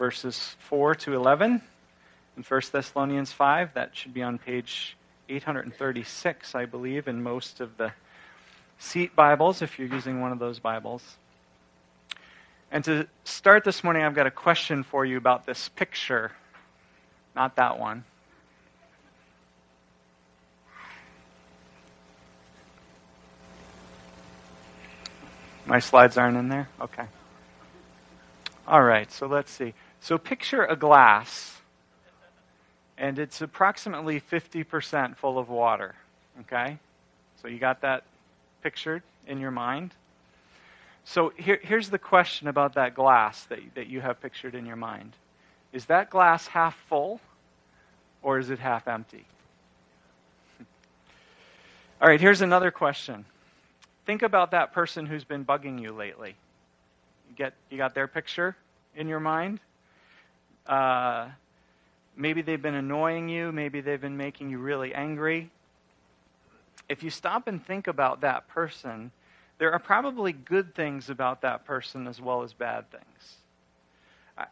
verses 4 to 11 in 1 Thessalonians 5. That should be on page 836, I believe, in most of the seat Bibles, if you're using one of those Bibles. And to start this morning, I've got a question for you about this picture. Not that one. My slides aren't in there? Okay. All right, so let's see. So picture a glass, and it's approximately 50% full of water. Okay? So you got that pictured in your mind? So here, here's the question about that glass that, that you have pictured in your mind Is that glass half full, or is it half empty? All right, here's another question. Think about that person who's been bugging you lately. You get you got their picture in your mind? Uh, maybe they've been annoying you. Maybe they've been making you really angry. If you stop and think about that person, there are probably good things about that person as well as bad things.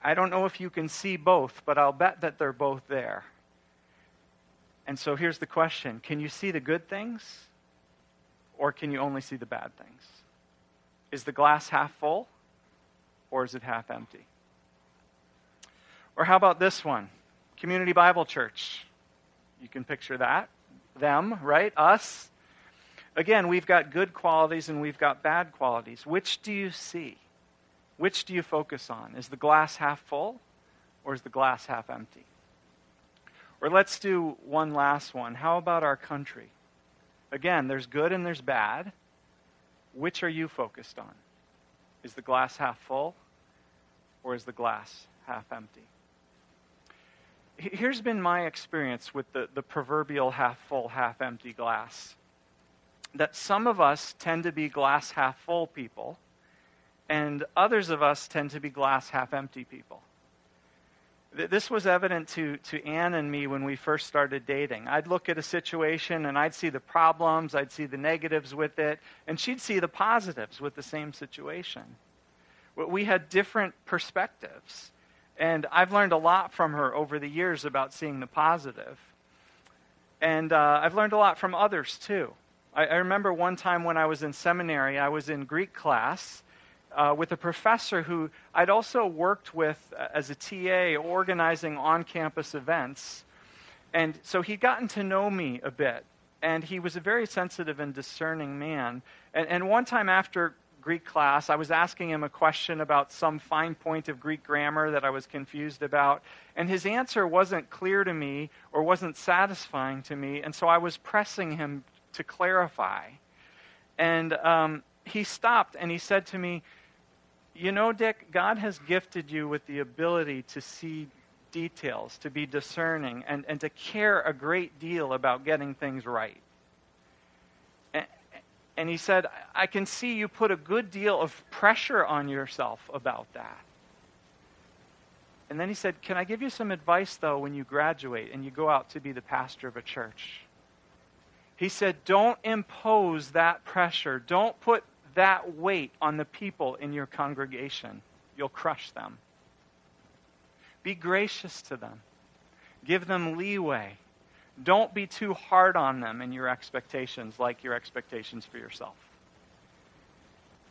I don't know if you can see both, but I'll bet that they're both there. And so here's the question Can you see the good things, or can you only see the bad things? Is the glass half full? or is it half empty? Or how about this one? Community Bible Church. You can picture that. Them, right? Us. Again, we've got good qualities and we've got bad qualities. Which do you see? Which do you focus on? Is the glass half full or is the glass half empty? Or let's do one last one. How about our country? Again, there's good and there's bad. Which are you focused on? Is the glass half full or is the glass half empty? Here's been my experience with the, the proverbial half full, half empty glass. That some of us tend to be glass half full people, and others of us tend to be glass half empty people. This was evident to, to Anne and me when we first started dating. I'd look at a situation and I'd see the problems, I'd see the negatives with it, and she'd see the positives with the same situation. We had different perspectives. And I've learned a lot from her over the years about seeing the positive. And uh, I've learned a lot from others too. I, I, remember one time when I was in seminary, I was in Greek class uh, with a professor who I'd also worked with uh, as a TA organizing on campus events. And so he'd gotten to know me a bit. And he was a very sensitive and discerning man. And, and one time after Greek class, I was asking him a question about some fine point of Greek grammar that I was confused about, and his answer wasn't clear to me or wasn't satisfying to me, and so I was pressing him to clarify. And um, he stopped and he said to me, You know, Dick, God has gifted you with the ability to see details, to be discerning, and, and to care a great deal about getting things right. And he said, I can see you put a good deal of pressure on yourself about that. And then he said, Can I give you some advice, though, when you graduate and you go out to be the pastor of a church? He said, Don't impose that pressure. Don't put that weight on the people in your congregation. You'll crush them. Be gracious to them, give them leeway. Don't be too hard on them in your expectations, like your expectations for yourself.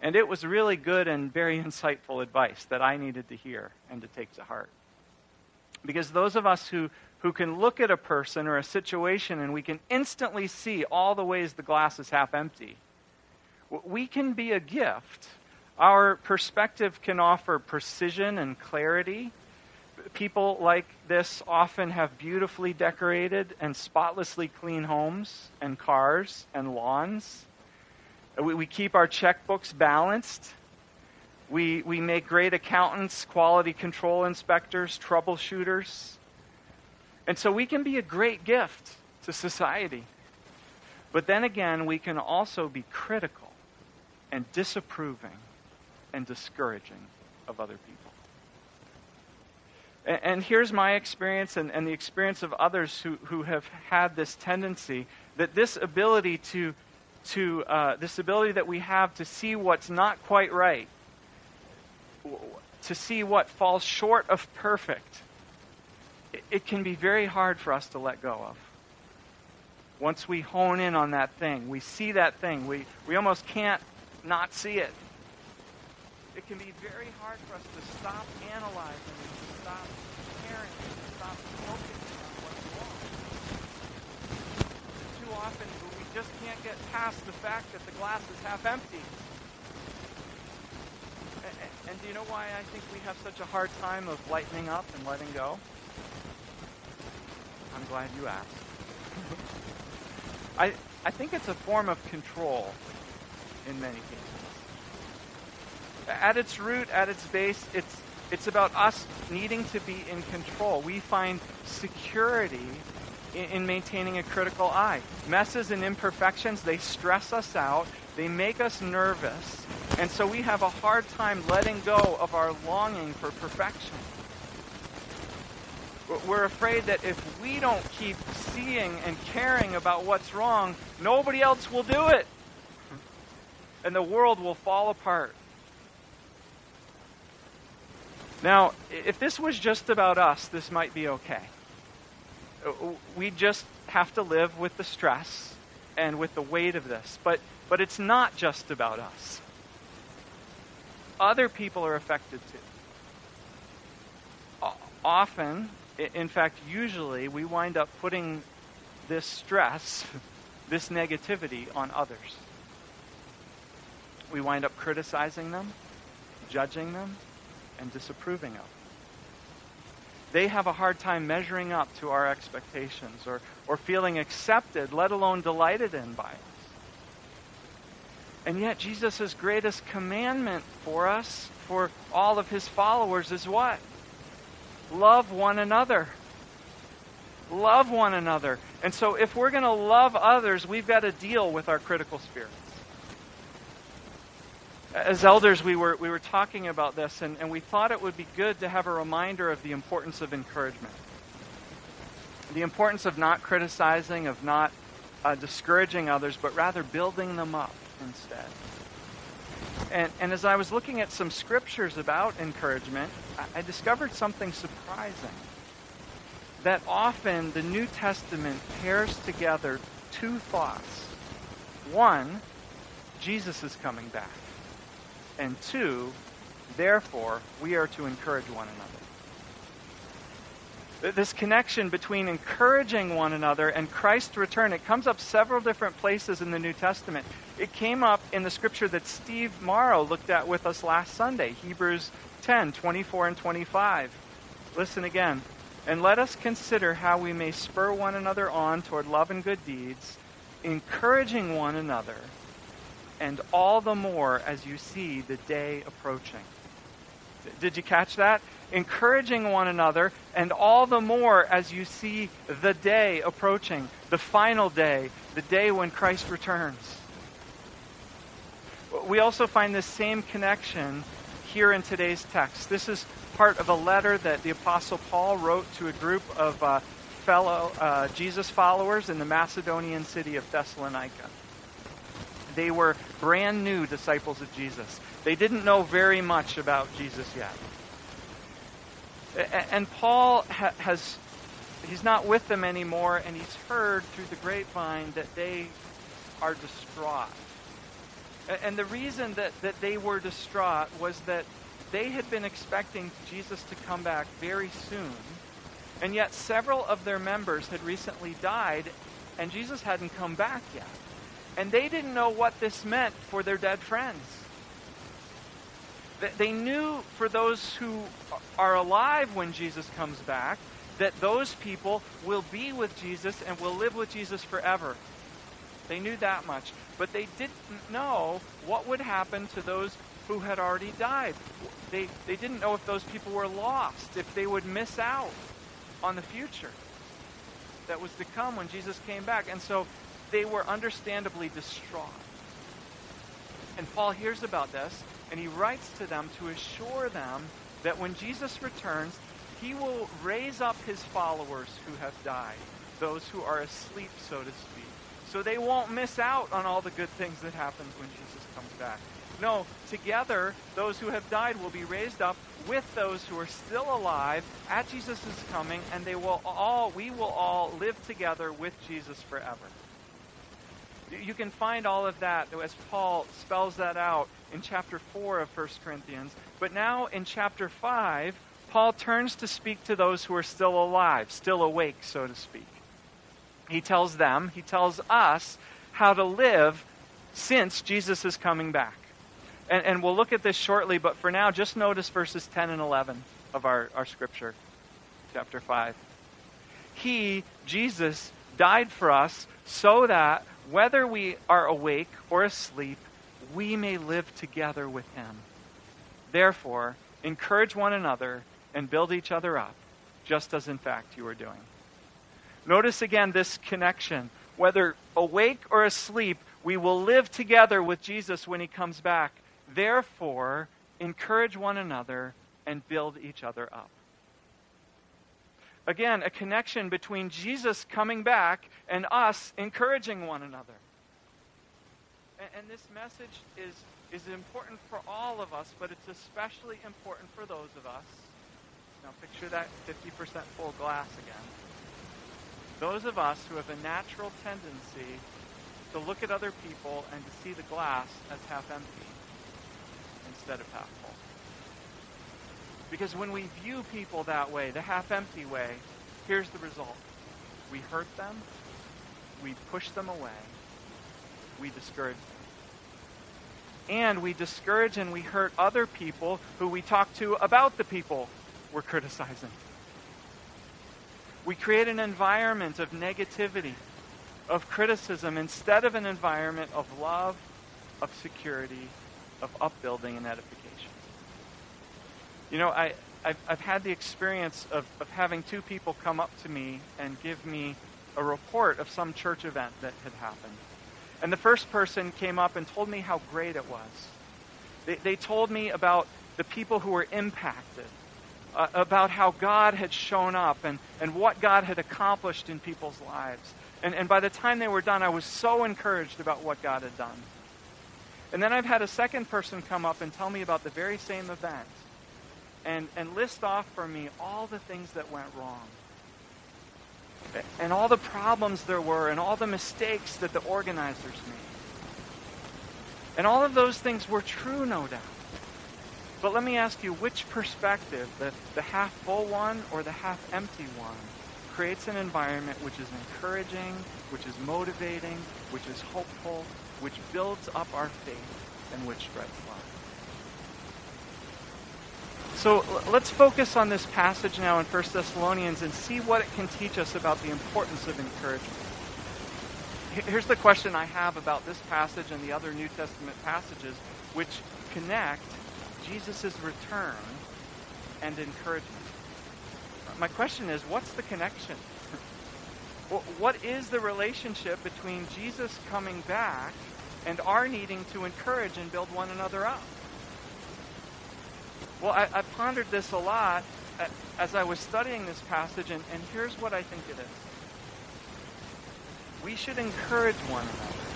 And it was really good and very insightful advice that I needed to hear and to take to heart. Because those of us who, who can look at a person or a situation and we can instantly see all the ways the glass is half empty, we can be a gift. Our perspective can offer precision and clarity people like this often have beautifully decorated and spotlessly clean homes and cars and lawns. We, we keep our checkbooks balanced. We, we make great accountants, quality control inspectors, troubleshooters. And so we can be a great gift to society. But then again, we can also be critical and disapproving and discouraging of other people. And, here's my experience and, and the experience of others who, who have had this tendency that this ability to, to uh, this ability that we have to see what's not quite right to see what falls short of perfect, it, it can be very hard for us to let go of. Once we hone in on that thing, we see that thing, we, we almost can't not see it. It can be very hard for us to stop analyzing to stop caring to stop focusing on what's wrong. Too often, we just can't get past the fact that the glass is half empty. And, and do you know why I think we have such a hard time of lightening up and letting go? I'm glad you asked. I, I think it's a form of control in many cases. At its root, at its base, it's, it's about us needing to be in control. We find security in, in maintaining a critical eye. Messes and imperfections, they stress us out, they make us nervous, and so we have a hard time letting go of our longing for perfection. We're afraid that if we don't keep seeing and caring about what's wrong, nobody else will do it. And the world will fall apart. Now, if this was just about us, this might be okay. Uh, we just have to live with the stress and with the weight of this. But, but it's not just about us. Other people are affected too. Often, in fact, usually, we wind up putting this stress, this negativity on others. We wind up criticizing them, judging them, and disapproving of. They have a hard time measuring up to our expectations or, or feeling accepted, let alone delighted in by us. And yet, Jesus' greatest commandment for us, for all of his followers, is what? Love one another. Love one another. And so, if we're going to love others, we've got to deal with our critical spirits. As elders, we were, we were talking about this, and, and we thought it would be good to have a reminder of the importance of encouragement. The importance of not criticizing, of not uh, discouraging others, but rather building them up instead. And, and as I was looking at some scriptures about encouragement, I, I discovered something surprising. That often the New Testament pairs together two thoughts. One, Jesus is coming back. And two, therefore, we are to encourage one another. This connection between encouraging one another and Christ's return, it comes up several different places in the New Testament. It came up in the scripture that Steve Morrow looked at with us last Sunday, Hebrews 10 24 and 25. Listen again. And let us consider how we may spur one another on toward love and good deeds, encouraging one another and all the more as you see the day approaching. Did you catch that? Encouraging one another, and all the more as you see the day approaching, the final day, the day when Christ returns. We also find this same connection here in today's text. This is part of a letter that the Apostle Paul wrote to a group of uh, fellow uh, Jesus followers in the Macedonian city of Thessalonica. They were brand new disciples of Jesus. They didn't know very much about Jesus yet. And Paul has, he's not with them anymore, and he's heard through the grapevine that they are distraught. And the reason that, that they were distraught was that they had been expecting Jesus to come back very soon, and yet several of their members had recently died, and Jesus hadn't come back yet. And they didn't know what this meant for their dead friends. They knew for those who are alive when Jesus comes back that those people will be with Jesus and will live with Jesus forever. They knew that much. But they didn't know what would happen to those who had already died. They, they didn't know if those people were lost, if they would miss out on the future that was to come when Jesus came back. And so they were understandably distraught. And Paul hears about this, and he writes to them to assure them that when Jesus returns, he will raise up his followers who have died, those who are asleep, so to speak. So they won't miss out on all the good things that happens when Jesus comes back. No, together, those who have died will be raised up with those who are still alive at Jesus' coming, and they will all, we will all live together with Jesus forever. You can find all of that as Paul spells that out in chapter 4 of 1 Corinthians. But now in chapter 5, Paul turns to speak to those who are still alive, still awake, so to speak. He tells them, he tells us how to live since Jesus is coming back. And, and we'll look at this shortly, but for now, just notice verses 10 and 11 of our, our scripture, chapter 5. He, Jesus, died for us so that whether we are awake or asleep, we may live together with him. Therefore, encourage one another and build each other up, just as in fact you are doing. Notice again this connection. Whether awake or asleep, we will live together with Jesus when he comes back. Therefore, encourage one another and build each other up. Again, a connection between Jesus coming back and us encouraging one another. And, and, this message is, is important for all of us, but it's especially important for those of us. Now, picture that 50% full glass again. Those of us who have a natural tendency to look at other people and to see the glass as half empty instead of half full. Because when we view people that way, the half empty way, here's the result we hurt them, we push them away, we discourage them. And we discourage and we hurt other people who we talk to about the people we're criticizing. We create an environment of negativity, of criticism, instead of an environment of love, of security, of upbuilding and edification. You know, I, I've, I've had the experience of, of having two people come up to me and give me a report of some church event that had happened. And the first person came up and told me how great it was. They, they told me about the people who were impacted, uh, about how God had shown up and, and what God had accomplished in people's lives. And, and by the time they were done, I was so encouraged about what God had done. And then I've had a second person come up and tell me about the very same event and, and list off for me all the things that went wrong. And all the problems there were, and all the mistakes that the organizers made. And all of those things were true, no doubt. But let me ask you, which perspective, the, the half full one or the half empty one, creates an environment which is encouraging, which is motivating, which is hopeful, which builds up our faith, and which spreads love. So let's focus on this passage now in 1 Thessalonians and see what it can teach us about the importance of encouragement. Here's the question I have about this passage and the other New Testament passages which connect Jesus' return and encouragement. My question is what's the connection? what is the relationship between Jesus coming back and our needing to encourage and build one another up? Well, I, I pondered this a lot uh, as I was studying this passage, and, and here's what I think it is. We should encourage one another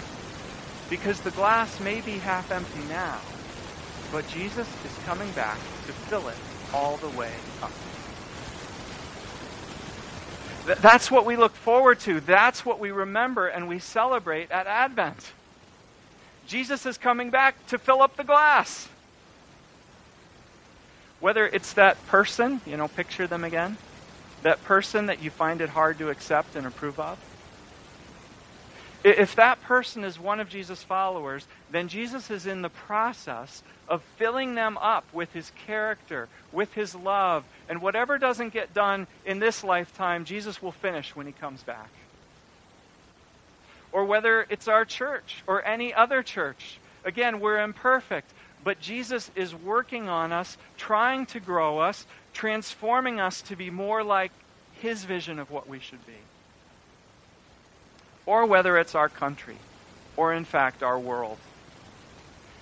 because the glass may be half empty now, but Jesus is coming back to fill it all the way up. That's what we look forward to. That's what we remember and we celebrate at Advent. Jesus is coming back to fill up the glass. Whether it's that person, you know, picture them again, that person that you find it hard to accept and approve of. If that person is one of Jesus' followers, then Jesus is in the process of filling them up with his character, with his love, and whatever doesn't get done in this lifetime, Jesus will finish when he comes back. Or whether it's our church or any other church. Again, we're imperfect, but Jesus is working on us, trying to grow us, transforming us to be more like his vision of what we should be or whether it's our country, or in fact our world.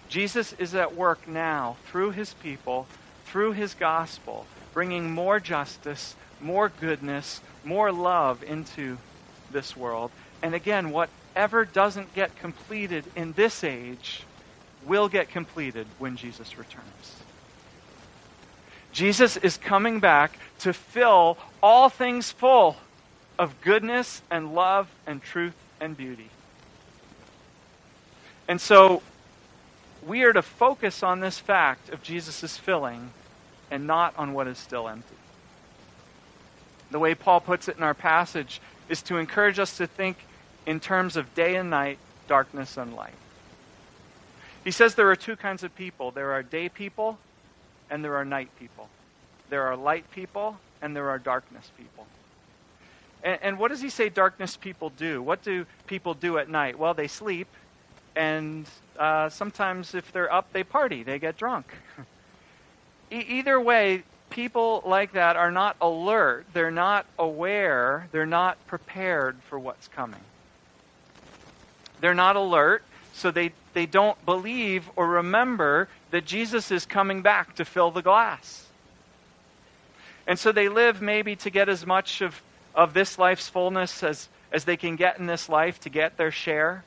Jesus is at work now through his people, through his gospel, bringing more justice, more goodness, more love into this world. And again, whatever doesn't get completed in this age, will get completed when Jesus returns. Jesus is coming back to fill all things full of goodness and love and truth and beauty. And so we are to focus on this fact of Jesus' filling and not on what is still empty. The way Paul puts it in our passage is to encourage us to think in terms of day and night, darkness and light. He says there are two kinds of people there are day people and there are night people. There are light people and there are darkness people. And, and, what does he say darkness people do? What do people do at night? Well, they sleep, and uh, sometimes if they're up, they party, they get drunk. e- either way, people like that are not alert, they're not aware, they're not prepared for what's coming. They're not alert, so they, they don't believe or remember that Jesus is coming back to fill the glass. And so they live maybe to get as much of, of this life's fullness as, as they can get in this life to get their share.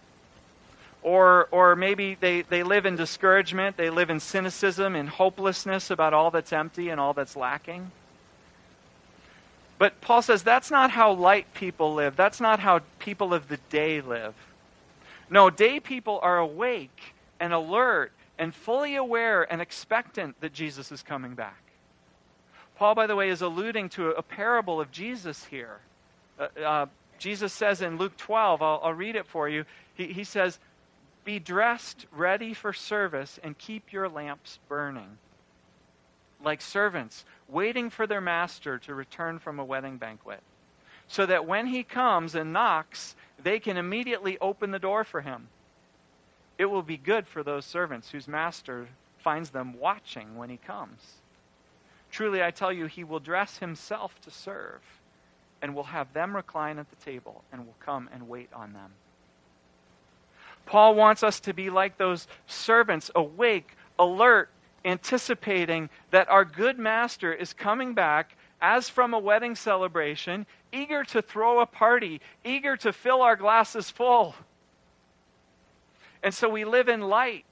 Or, or maybe they, they live in discouragement, they live in cynicism, in hopelessness about all that's empty and all that's lacking. But Paul says that's not how light people live. That's not how people of the day live. No, day people are awake and alert and fully aware and expectant that Jesus is coming back. Paul, by the way, is alluding to a parable of Jesus here. Uh, uh, Jesus says in Luke 12, I'll, I'll read it for you. He, he says, Be dressed, ready for service, and keep your lamps burning. Like servants, waiting for their master to return from a wedding banquet. So that when he comes and knocks, they can immediately open the door for him. It will be good for those servants whose master finds them watching when he comes. Truly, I tell you, he will dress himself to serve, and will have them recline at the table, and will come and wait on them. Paul wants us to be like those servants, awake, alert, anticipating that our good master is coming back as from a wedding celebration, eager to throw a party, eager to fill our glasses full. And so we live in light.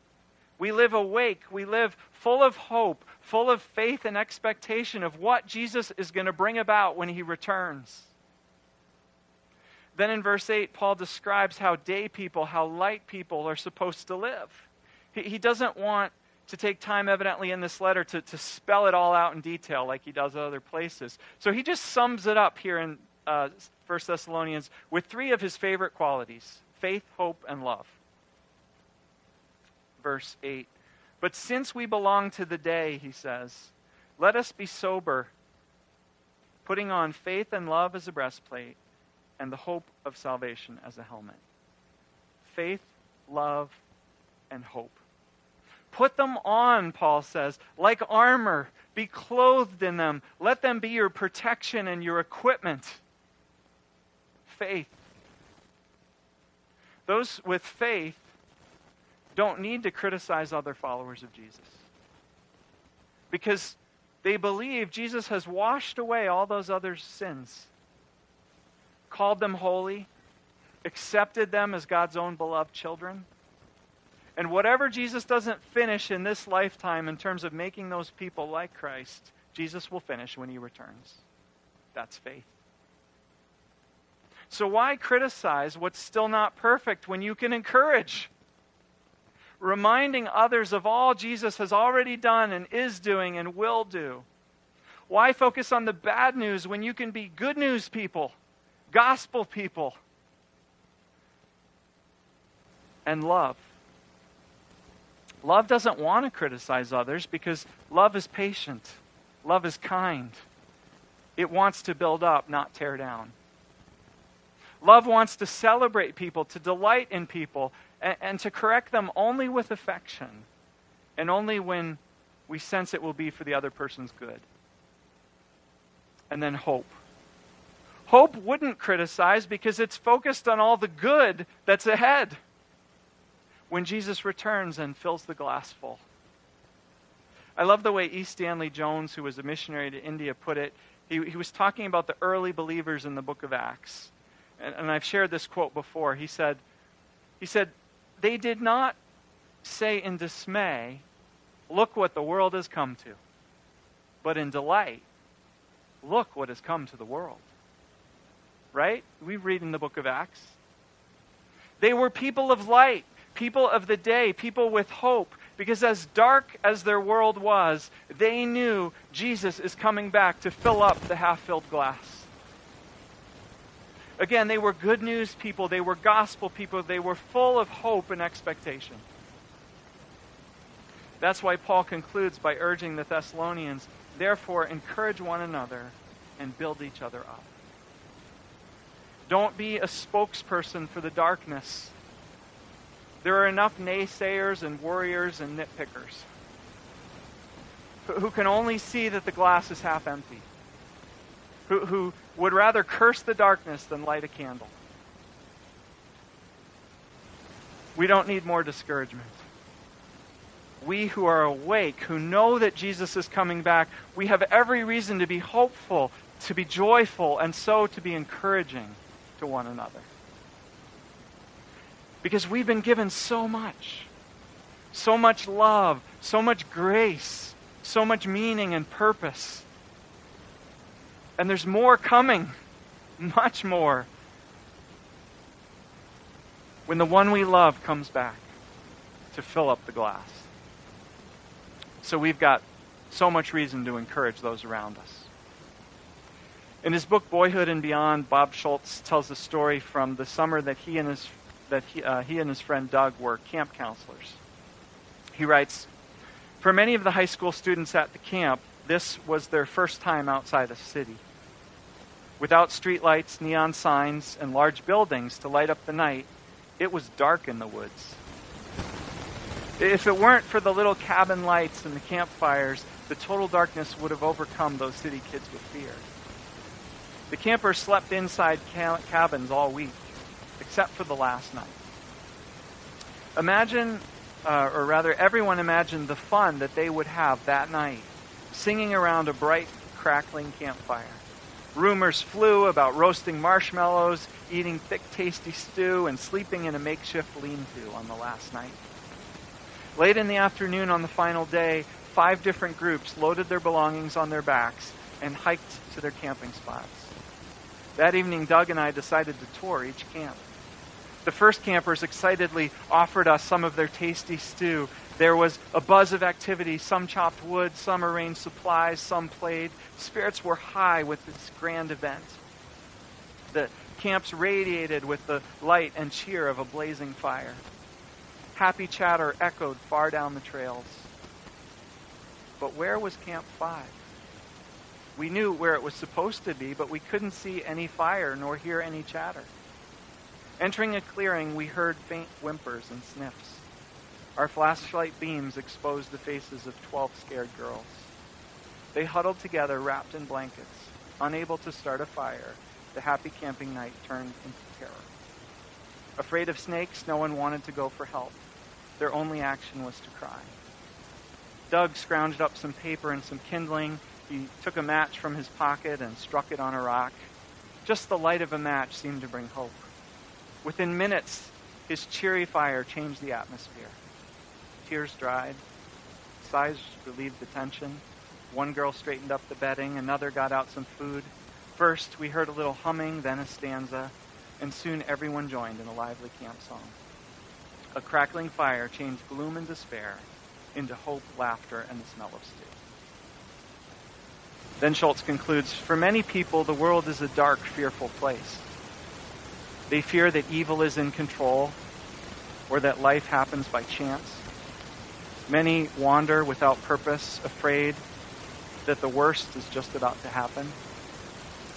We live awake. We live full of hope, full of faith and expectation of what Jesus is going to bring about when he returns. Then in verse 8, Paul describes how day people, how light people are supposed to live. He, he doesn't want to take time, evidently, in this letter to, to spell it all out in detail like he does other places. So he just sums it up here in uh, 1 Thessalonians with three of his favorite qualities faith, hope, and love. Verse 8 but since we belong to the day, he says, let us be sober, putting on faith and love as a breastplate, and the hope of salvation as a helmet. Faith, love, and hope. Put them on, Paul says, like armor. Be clothed in them. Let them be your protection and your equipment. Faith. Those with faith don't need to criticize other followers of Jesus. Because they believe Jesus has washed away all those other sins, called them holy, accepted them as God's own beloved children. And whatever Jesus doesn't finish in this lifetime in terms of making those people like Christ, Jesus will finish when he returns. That's faith. So why criticize what's still not perfect when you can encourage? reminding others of all Jesus has already done and is doing and will do. Why focus on the bad news when you can be good news people, gospel people, and love? Love doesn't want to criticize others because love is patient, love is kind. It wants to build up, not tear down. Love wants to celebrate people, to delight in people, and, and to correct them only with affection and only when we sense it will be for the other person's good. And then hope. Hope wouldn't criticize because it's focused on all the good that's ahead when Jesus returns and fills the glass full. I love the way E. Stanley Jones, who was a missionary to India, put it. He, he was talking about the early believers in the book of Acts. And, and I've shared this quote before. He said, he said, they did not say in dismay, Look what the world has come to. But in delight, look what has come to the world. Right? We read in the book of Acts. They were people of light, people of the day, people with hope. Because as dark as their world was, they knew Jesus is coming back to fill up the half filled glass. Again, they were good news people, they were gospel people, they were full of hope and expectation. That's why Paul concludes by urging the Thessalonians, therefore, encourage one another and build each other up. Don't be a spokesperson for the darkness. There are enough naysayers and worriers and nitpickers who can only see that the glass is half empty, who, who would rather curse the darkness than light a candle. We don't need more discouragement we who are awake, who know that Jesus is coming back, we have every reason to be hopeful, to be joyful, and so to be encouraging to one another. Because we've been given so much so much love, so much grace, so much meaning and purpose. And there's more coming, much more, when the one we love comes back to fill up the glass. So we've got so much reason to encourage those around us. In his book Boyhood and Beyond, Bob Schultz tells a story from the summer that he and his that he, uh, he and his friend Doug were camp counselors. He writes, For many of the high school students at the camp, this was their first time outside the city. Without streetlights, neon signs, and large buildings to light up the night, it was dark in the woods. If it weren't for the little cabin lights and the campfires, the total darkness would have overcome those city kids with fear. The campers slept inside cabins all week, except for the last night. Imagine, uh, or rather, everyone imagined the fun that they would have that night, singing around a bright, crackling campfire. Rumors flew about roasting marshmallows, eating thick, tasty stew, and sleeping in a makeshift lean to on the last night. Late in the afternoon on the final day, five different groups loaded their belongings on their backs and hiked to their camping spots. That evening, Doug and I decided to tour each camp. The first campers excitedly offered us some of their tasty stew. There was a buzz of activity. Some chopped wood, some arranged supplies, some played. Spirits were high with this grand event. The camps radiated with the light and cheer of a blazing fire. Happy chatter echoed far down the trails. But where was Camp 5? We knew where it was supposed to be, but we couldn't see any fire nor hear any chatter. Entering a clearing, we heard faint whimpers and sniffs. Our flashlight beams exposed the faces of 12 scared girls. They huddled together, wrapped in blankets, unable to start a fire. The happy camping night turned into terror. Afraid of snakes, no one wanted to go for help. Their only action was to cry. Doug scrounged up some paper and some kindling. He took a match from his pocket and struck it on a rock. Just the light of a match seemed to bring hope. Within minutes, his cheery fire changed the atmosphere. Tears dried. Sighs relieved the tension. One girl straightened up the bedding. Another got out some food. First, we heard a little humming, then a stanza, and soon everyone joined in a lively camp song. A crackling fire changed gloom and despair into hope, laughter, and the smell of stew. Then Schultz concludes For many people, the world is a dark, fearful place. They fear that evil is in control or that life happens by chance. Many wander without purpose, afraid that the worst is just about to happen.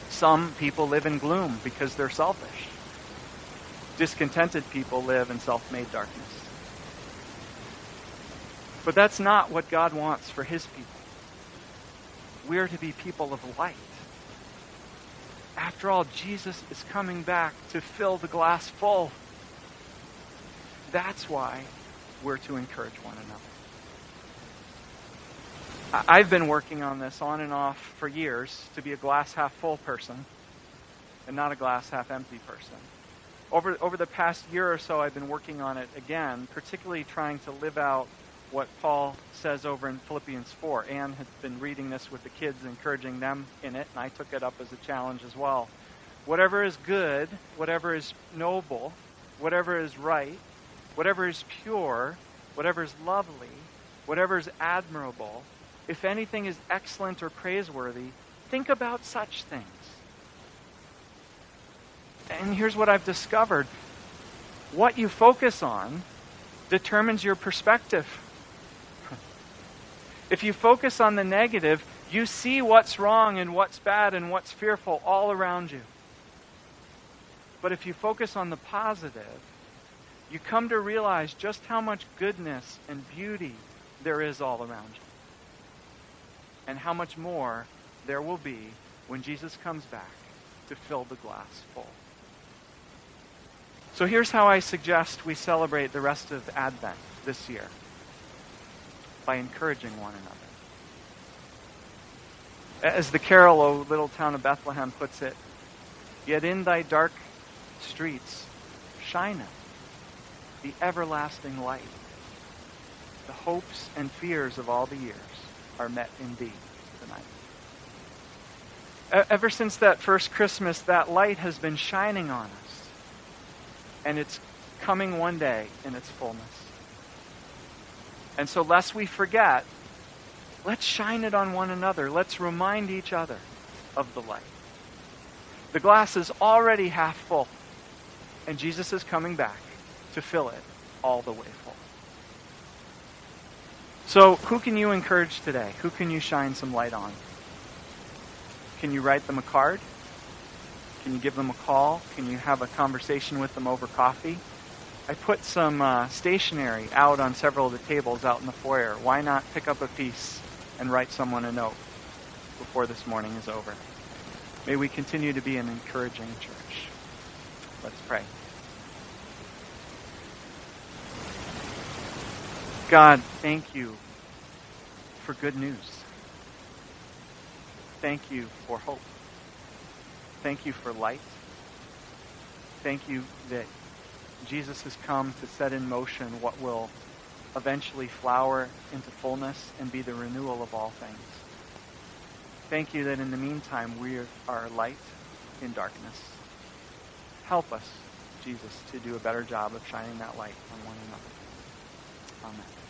Some people live in gloom because they're selfish. Discontented people live in self made darkness. But that's not what God wants for his people. We're to be people of light. After all, Jesus is coming back to fill the glass full. That's why we're to encourage one another. I've been working on this on and off for years to be a glass half full person and not a glass half empty person over, over the past year or so, I've been working on it again, particularly trying to live out what Paul says over in Philippians 4. Anne had been reading this with the kids, encouraging them in it, and I took it up as a challenge as well. Whatever is good, whatever is noble, whatever is right, whatever is pure, whatever is lovely, whatever is admirable, if anything is excellent or praiseworthy, think about such things. And here's what I've discovered what you focus on determines your perspective. If you focus on the negative, you see what's wrong and what's bad and what's fearful all around you. But if you focus on the positive, you come to realize just how much goodness and beauty there is all around you. And how much more there will be when Jesus comes back to fill the glass full. So here's how I suggest we celebrate the rest of Advent this year by encouraging one another. As the carol, O little town of Bethlehem, puts it, yet in thy dark streets shineth the everlasting light. The hopes and fears of all the years are met in thee tonight. Ever since that first Christmas, that light has been shining on us. And it's coming one day in its fullness. And so, lest we forget, let's shine it on one another. Let's remind each other of the light. The glass is already half full, and Jesus is coming back to fill it all the way full. So, who can you encourage today? Who can you shine some light on? Can you write them a card? Can you give them a call? Can you have a conversation with them over coffee? I put some uh, stationery out on several of the tables out in the foyer. Why not pick up a piece and write someone a note before this morning is over? May we continue to be an encouraging church. Let's pray. God, thank you for good news. Thank you for hope. Thank you for light. Thank you that Jesus has come to set in motion what will eventually flower into fullness and be the renewal of all things. Thank you that in the meantime we are light in darkness. Help us, Jesus, to do a better job of shining that light on one another. Amen.